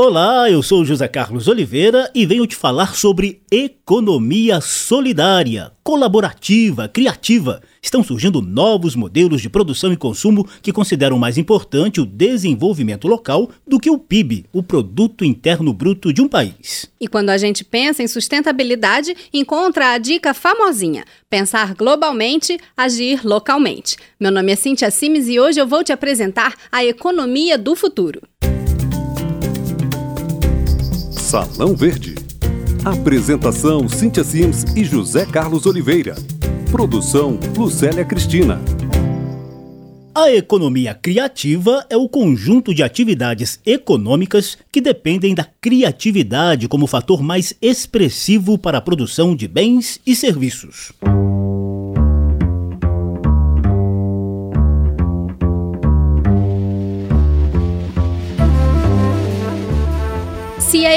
Olá, eu sou José Carlos Oliveira e venho te falar sobre economia solidária, colaborativa, criativa. Estão surgindo novos modelos de produção e consumo que consideram mais importante o desenvolvimento local do que o PIB, o produto interno bruto de um país. E quando a gente pensa em sustentabilidade, encontra a dica famosinha: pensar globalmente, agir localmente. Meu nome é Cintia Simes e hoje eu vou te apresentar a economia do futuro. Salão Verde. Apresentação: Cíntia Sims e José Carlos Oliveira. Produção: Lucélia Cristina. A economia criativa é o conjunto de atividades econômicas que dependem da criatividade como fator mais expressivo para a produção de bens e serviços.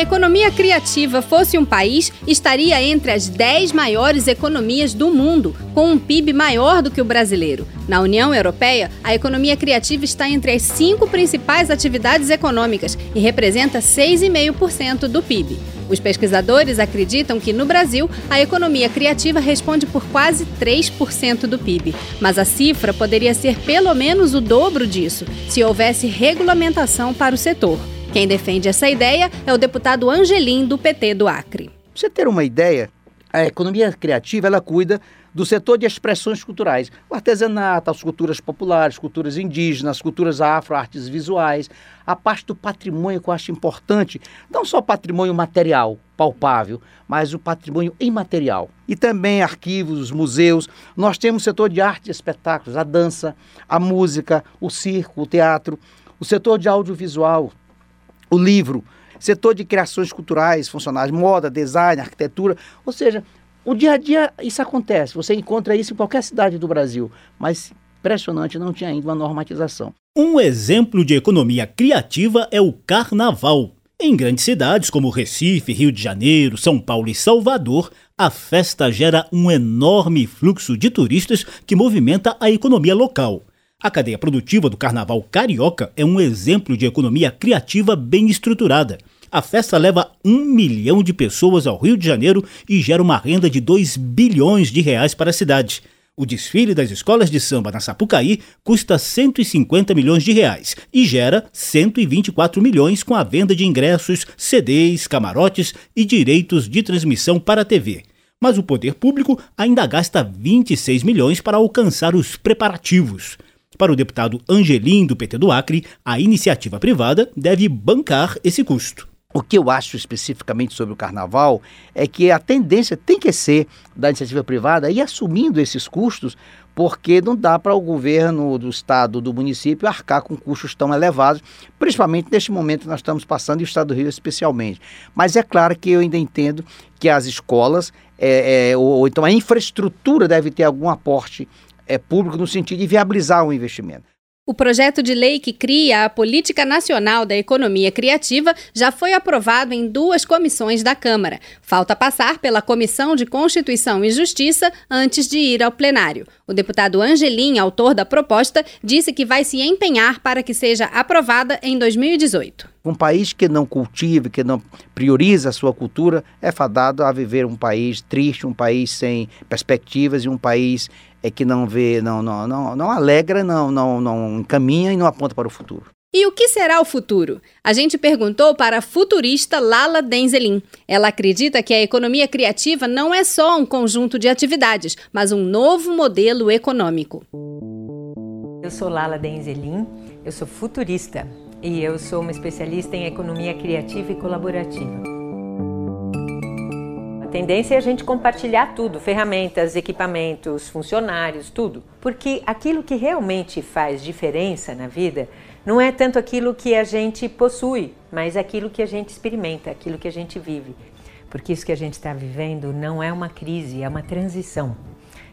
Economia criativa fosse um país, estaria entre as 10 maiores economias do mundo, com um PIB maior do que o brasileiro. Na União Europeia, a economia criativa está entre as cinco principais atividades econômicas e representa 6,5% do PIB. Os pesquisadores acreditam que no Brasil a economia criativa responde por quase 3% do PIB, mas a cifra poderia ser pelo menos o dobro disso se houvesse regulamentação para o setor. Quem defende essa ideia é o deputado Angelim, do PT do Acre. Pra você ter uma ideia, a economia criativa ela cuida do setor de expressões culturais, o artesanato, as culturas populares, culturas indígenas, culturas afro, artes visuais, a parte do patrimônio que eu acho importante, não só patrimônio material, palpável, mas o patrimônio imaterial. E também arquivos, museus. Nós temos o setor de arte e espetáculos, a dança, a música, o circo, o teatro, o setor de audiovisual, o livro, setor de criações culturais, funcionais, moda, design, arquitetura, ou seja, o dia a dia isso acontece, você encontra isso em qualquer cidade do Brasil, mas impressionante, não tinha ainda uma normatização. Um exemplo de economia criativa é o carnaval. Em grandes cidades como Recife, Rio de Janeiro, São Paulo e Salvador, a festa gera um enorme fluxo de turistas que movimenta a economia local. A cadeia produtiva do Carnaval Carioca é um exemplo de economia criativa bem estruturada. A festa leva um milhão de pessoas ao Rio de Janeiro e gera uma renda de 2 bilhões de reais para a cidade. O desfile das escolas de samba na Sapucaí custa 150 milhões de reais e gera 124 milhões com a venda de ingressos, CDs, camarotes e direitos de transmissão para a TV. Mas o poder público ainda gasta 26 milhões para alcançar os preparativos. Para o deputado Angelim, do PT do Acre, a iniciativa privada deve bancar esse custo. O que eu acho especificamente sobre o carnaval é que a tendência tem que ser da iniciativa privada ir assumindo esses custos, porque não dá para o governo do estado, do município, arcar com custos tão elevados, principalmente neste momento que nós estamos passando e o estado do Rio especialmente. Mas é claro que eu ainda entendo que as escolas, é, é, ou, ou então a infraestrutura deve ter algum aporte é, público no sentido de viabilizar o investimento. O projeto de lei que cria a Política Nacional da Economia Criativa já foi aprovado em duas comissões da Câmara. Falta passar pela Comissão de Constituição e Justiça antes de ir ao plenário. O deputado Angelim, autor da proposta, disse que vai se empenhar para que seja aprovada em 2018. Um país que não cultiva, que não prioriza a sua cultura, é fadado a viver um país triste, um país sem perspectivas e um país é que não vê, não, não, não, não alegra, não, não, não encaminha e não aponta para o futuro. E o que será o futuro? A gente perguntou para a futurista Lala Denzelin. Ela acredita que a economia criativa não é só um conjunto de atividades, mas um novo modelo econômico. Eu sou Lala Denzelin, eu sou futurista e eu sou uma especialista em economia criativa e colaborativa tendência é a gente compartilhar tudo, ferramentas, equipamentos, funcionários, tudo. Porque aquilo que realmente faz diferença na vida não é tanto aquilo que a gente possui, mas aquilo que a gente experimenta, aquilo que a gente vive. Porque isso que a gente está vivendo não é uma crise, é uma transição.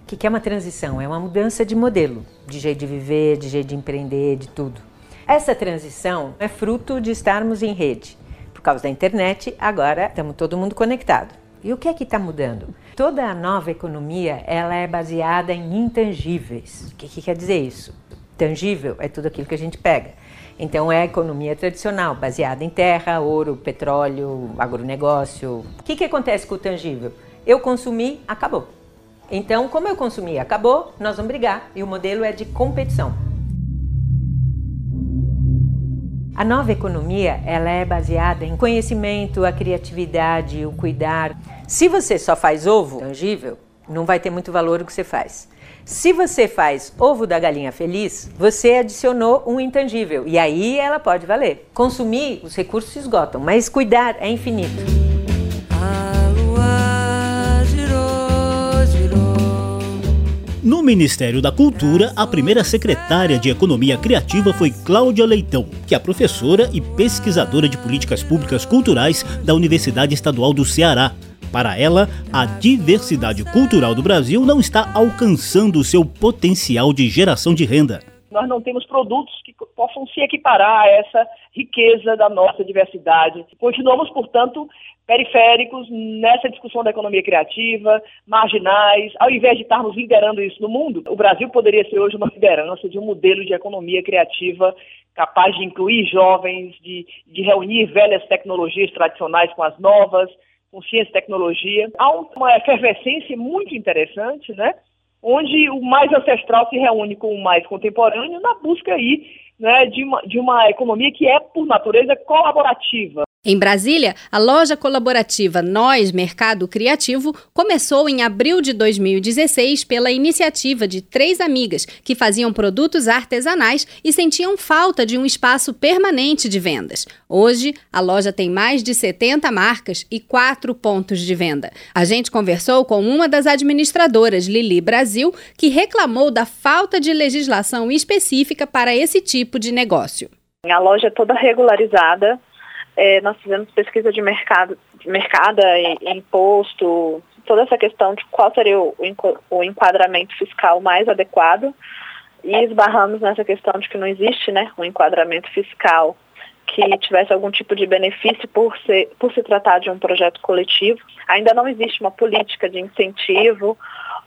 O que é uma transição? É uma mudança de modelo, de jeito de viver, de jeito de empreender, de tudo. Essa transição é fruto de estarmos em rede. Por causa da internet, agora estamos todo mundo conectado. E o que é que está mudando? Toda a nova economia ela é baseada em intangíveis. O que, que quer dizer isso? Tangível é tudo aquilo que a gente pega. Então é a economia tradicional, baseada em terra, ouro, petróleo, agronegócio. O que, que acontece com o tangível? Eu consumi, acabou. Então, como eu consumi, acabou, nós vamos brigar. E o modelo é de competição. A nova economia, ela é baseada em conhecimento, a criatividade, o cuidar. Se você só faz ovo tangível, não vai ter muito valor o que você faz. Se você faz ovo da galinha feliz, você adicionou um intangível e aí ela pode valer. Consumir, os recursos se esgotam, mas cuidar é infinito. No Ministério da Cultura, a primeira secretária de Economia Criativa foi Cláudia Leitão, que é professora e pesquisadora de políticas públicas culturais da Universidade Estadual do Ceará. Para ela, a diversidade cultural do Brasil não está alcançando o seu potencial de geração de renda. Nós não temos produtos que possam se equiparar a essa riqueza da nossa diversidade. Continuamos, portanto, periféricos nessa discussão da economia criativa, marginais. Ao invés de estarmos liderando isso no mundo, o Brasil poderia ser hoje uma liderança de um modelo de economia criativa capaz de incluir jovens, de, de reunir velhas tecnologias tradicionais com as novas, com ciência e tecnologia. Há uma efervescência muito interessante, né? Onde o mais ancestral se reúne com o mais contemporâneo na busca aí né, de, uma, de uma economia que é, por natureza, colaborativa. Em Brasília, a loja colaborativa Nós Mercado Criativo começou em abril de 2016 pela iniciativa de três amigas que faziam produtos artesanais e sentiam falta de um espaço permanente de vendas. Hoje, a loja tem mais de 70 marcas e quatro pontos de venda. A gente conversou com uma das administradoras, Lili Brasil, que reclamou da falta de legislação específica para esse tipo de negócio. A loja é toda regularizada é, nós fizemos pesquisa de mercado, mercado e, imposto, toda essa questão de qual seria o, o enquadramento fiscal mais adequado e esbarramos nessa questão de que não existe né, um enquadramento fiscal que tivesse algum tipo de benefício por, ser, por se tratar de um projeto coletivo. Ainda não existe uma política de incentivo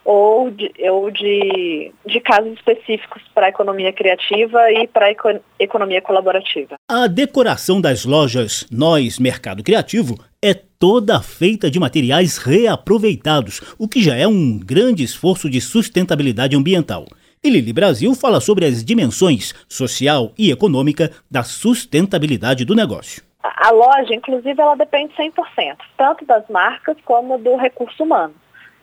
ou de, ou de, de casos específicos para a economia criativa e para a economia colaborativa. A decoração das lojas Nós Mercado Criativo é toda feita de materiais reaproveitados, o que já é um grande esforço de sustentabilidade ambiental. E Lili Brasil fala sobre as dimensões social e econômica da sustentabilidade do negócio. A loja, inclusive, ela depende 100%, tanto das marcas como do recurso humano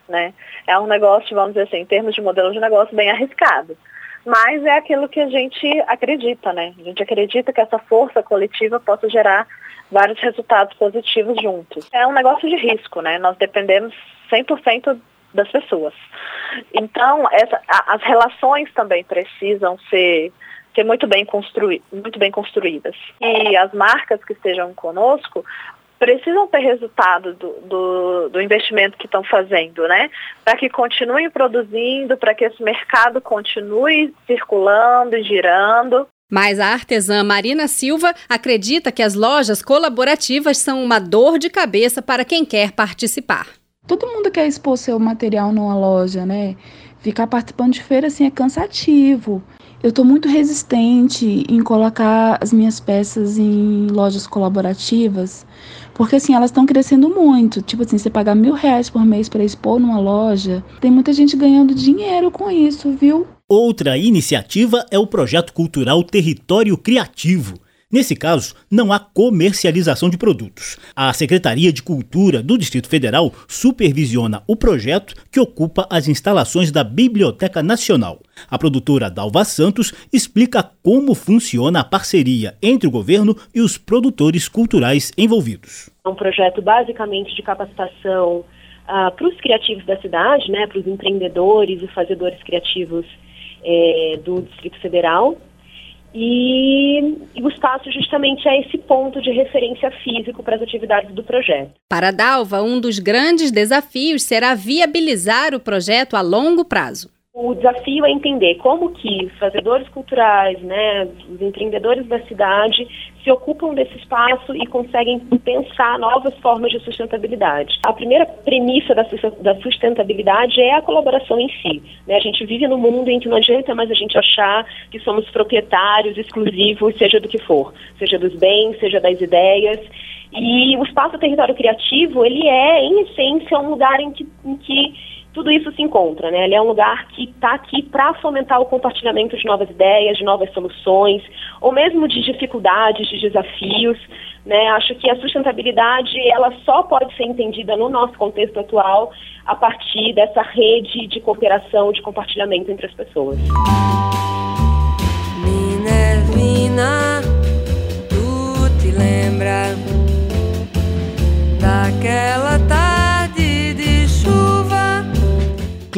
né? É um negócio, vamos dizer assim, em termos de modelo de negócio, bem arriscado. Mas é aquilo que a gente acredita, né? A gente acredita que essa força coletiva possa gerar vários resultados positivos juntos. É um negócio de risco, né? Nós dependemos 100% das pessoas. Então, essa, a, as relações também precisam ser ser muito bem, construí muito bem construídas. E as marcas que estejam conosco precisam ter resultado do, do, do investimento que estão fazendo, né? Para que continuem produzindo, para que esse mercado continue circulando e girando. Mas a artesã Marina Silva acredita que as lojas colaborativas são uma dor de cabeça para quem quer participar. Todo mundo quer expor seu material numa loja, né? Ficar participando de feira assim é cansativo. Eu estou muito resistente em colocar as minhas peças em lojas colaborativas, porque assim, elas estão crescendo muito. Tipo assim, você pagar mil reais por mês para expor numa loja, tem muita gente ganhando dinheiro com isso, viu? Outra iniciativa é o projeto cultural Território Criativo Nesse caso, não há comercialização de produtos. A Secretaria de Cultura do Distrito Federal supervisiona o projeto que ocupa as instalações da Biblioteca Nacional. A produtora Dalva Santos explica como funciona a parceria entre o governo e os produtores culturais envolvidos. É um projeto basicamente de capacitação uh, para os criativos da cidade, né, para os empreendedores e fazedores criativos é, do Distrito Federal. E, e, o espaço justamente é esse ponto de referência físico para as atividades do projeto. Para a Dalva, um dos grandes desafios será viabilizar o projeto a longo prazo. O desafio é entender como que os fazedores culturais, né, os empreendedores da cidade se ocupam desse espaço e conseguem pensar novas formas de sustentabilidade. A primeira premissa da sustentabilidade é a colaboração em si. Né? A gente vive num mundo em que não adianta mais a gente achar que somos proprietários exclusivos, seja do que for, seja dos bens, seja das ideias. E o espaço território criativo, ele é, em essência, um lugar em que, em que tudo isso se encontra, né? Ele é um lugar que está aqui para fomentar o compartilhamento de novas ideias, de novas soluções, ou mesmo de dificuldades, de desafios, né? Acho que a sustentabilidade ela só pode ser entendida no nosso contexto atual a partir dessa rede de cooperação, de compartilhamento entre as pessoas. Minervina, tu te lembra daquela tarde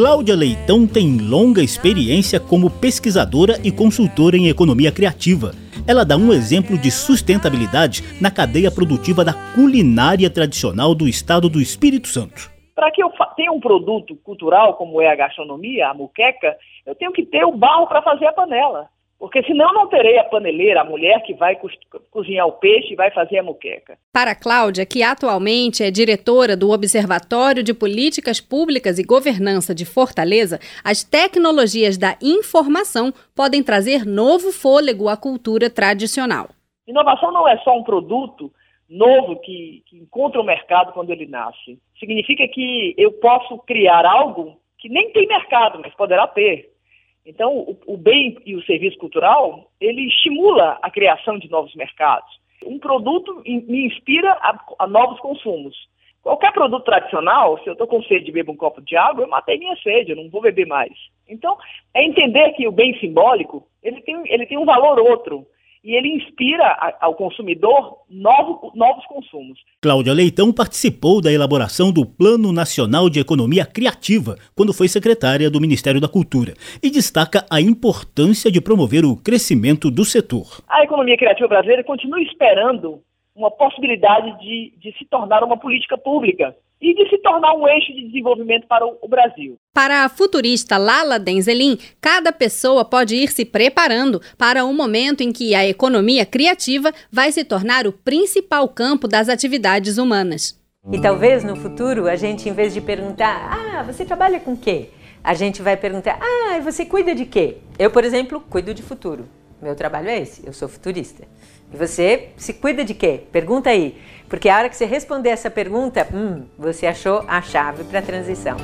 Cláudia Leitão tem longa experiência como pesquisadora e consultora em economia criativa. Ela dá um exemplo de sustentabilidade na cadeia produtiva da culinária tradicional do estado do Espírito Santo. Para que eu tenha um produto cultural como é a gastronomia, a muqueca, eu tenho que ter o barro para fazer a panela. Porque senão não terei a paneleira, a mulher que vai co cozinhar o peixe e vai fazer a muqueca. Para Cláudia, que atualmente é diretora do Observatório de Políticas Públicas e Governança de Fortaleza, as tecnologias da informação podem trazer novo fôlego à cultura tradicional. Inovação não é só um produto novo que, que encontra o mercado quando ele nasce. Significa que eu posso criar algo que nem tem mercado, mas poderá ter. Então, o, o bem e o serviço cultural, ele estimula a criação de novos mercados. Um produto me inspira a, a novos consumos. Qualquer produto tradicional, se eu estou com sede de beber um copo de água, eu matei minha sede, eu não vou beber mais. Então, é entender que o bem simbólico, ele tem, ele tem um valor outro e ele inspira ao consumidor novo, novos consumos. Cláudia Leitão participou da elaboração do Plano Nacional de Economia Criativa quando foi secretária do Ministério da Cultura e destaca a importância de promover o crescimento do setor. A economia criativa brasileira continua esperando uma possibilidade de, de se tornar uma política pública e de se tornar um eixo de desenvolvimento para o, Brasil. Para a futurista Lala Denzelin, cada pessoa pode ir se preparando para um momento em que a economia criativa vai se tornar o principal campo das atividades humanas. E talvez no futuro a gente, em vez de perguntar, ah, você trabalha com quê? A gente vai perguntar, ah, você cuida de quê? Eu, por exemplo, cuido de futuro. Meu trabalho é esse, eu sou futurista. E você se cuida de quê? Pergunta aí. Porque a hora que você responder essa pergunta, hum, você achou a chave para a transição.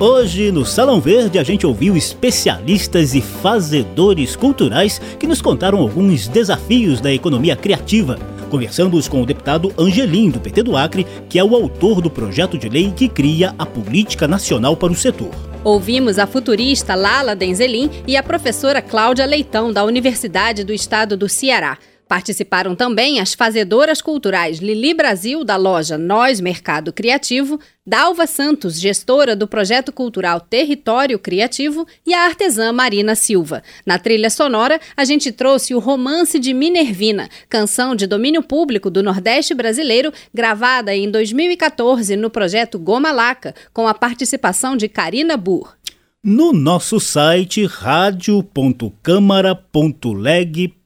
Hoje, no Salão Verde, a gente ouviu especialistas e fazedores culturais que nos contaram alguns desafios da economia criativa. Conversamos com o deputado Angelim, do PT do Acre, que é o autor do projeto de lei que cria a Política Nacional para o Setor. Ouvimos a futurista Lala Denzelin e a professora Cláudia Leitão, da Universidade do Estado do Ceará. Participaram também as fazedoras culturais Lili Brasil, da loja Nós Mercado Criativo, Dalva Santos, gestora do projeto cultural Território Criativo, e a artesã Marina Silva. Na trilha sonora, a gente trouxe o Romance de Minervina, canção de domínio público do Nordeste brasileiro, gravada em 2014 no projeto Goma Laca, com a participação de Karina Burr. No nosso site radio.câmara.leg.br br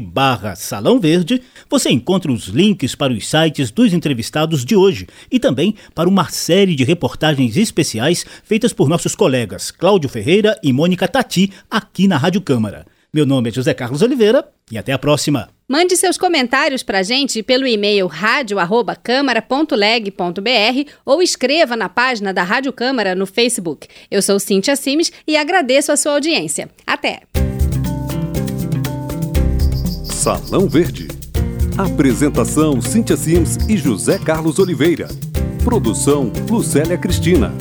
barra Salão Verde, você encontra os links para os sites dos entrevistados de hoje e também para uma série de reportagens especiais feitas por nossos colegas Cláudio Ferreira e Mônica Tati aqui na Rádio Câmara. Meu nome é José Carlos Oliveira e até a próxima. Mande seus comentários para a gente pelo e-mail radio@câmara.leg.br ou escreva na página da Rádio Câmara no Facebook. Eu sou Cíntia Simes e agradeço a sua audiência. Até! Salão Verde. Apresentação: Cíntia Sims e José Carlos Oliveira. Produção: Lucélia Cristina.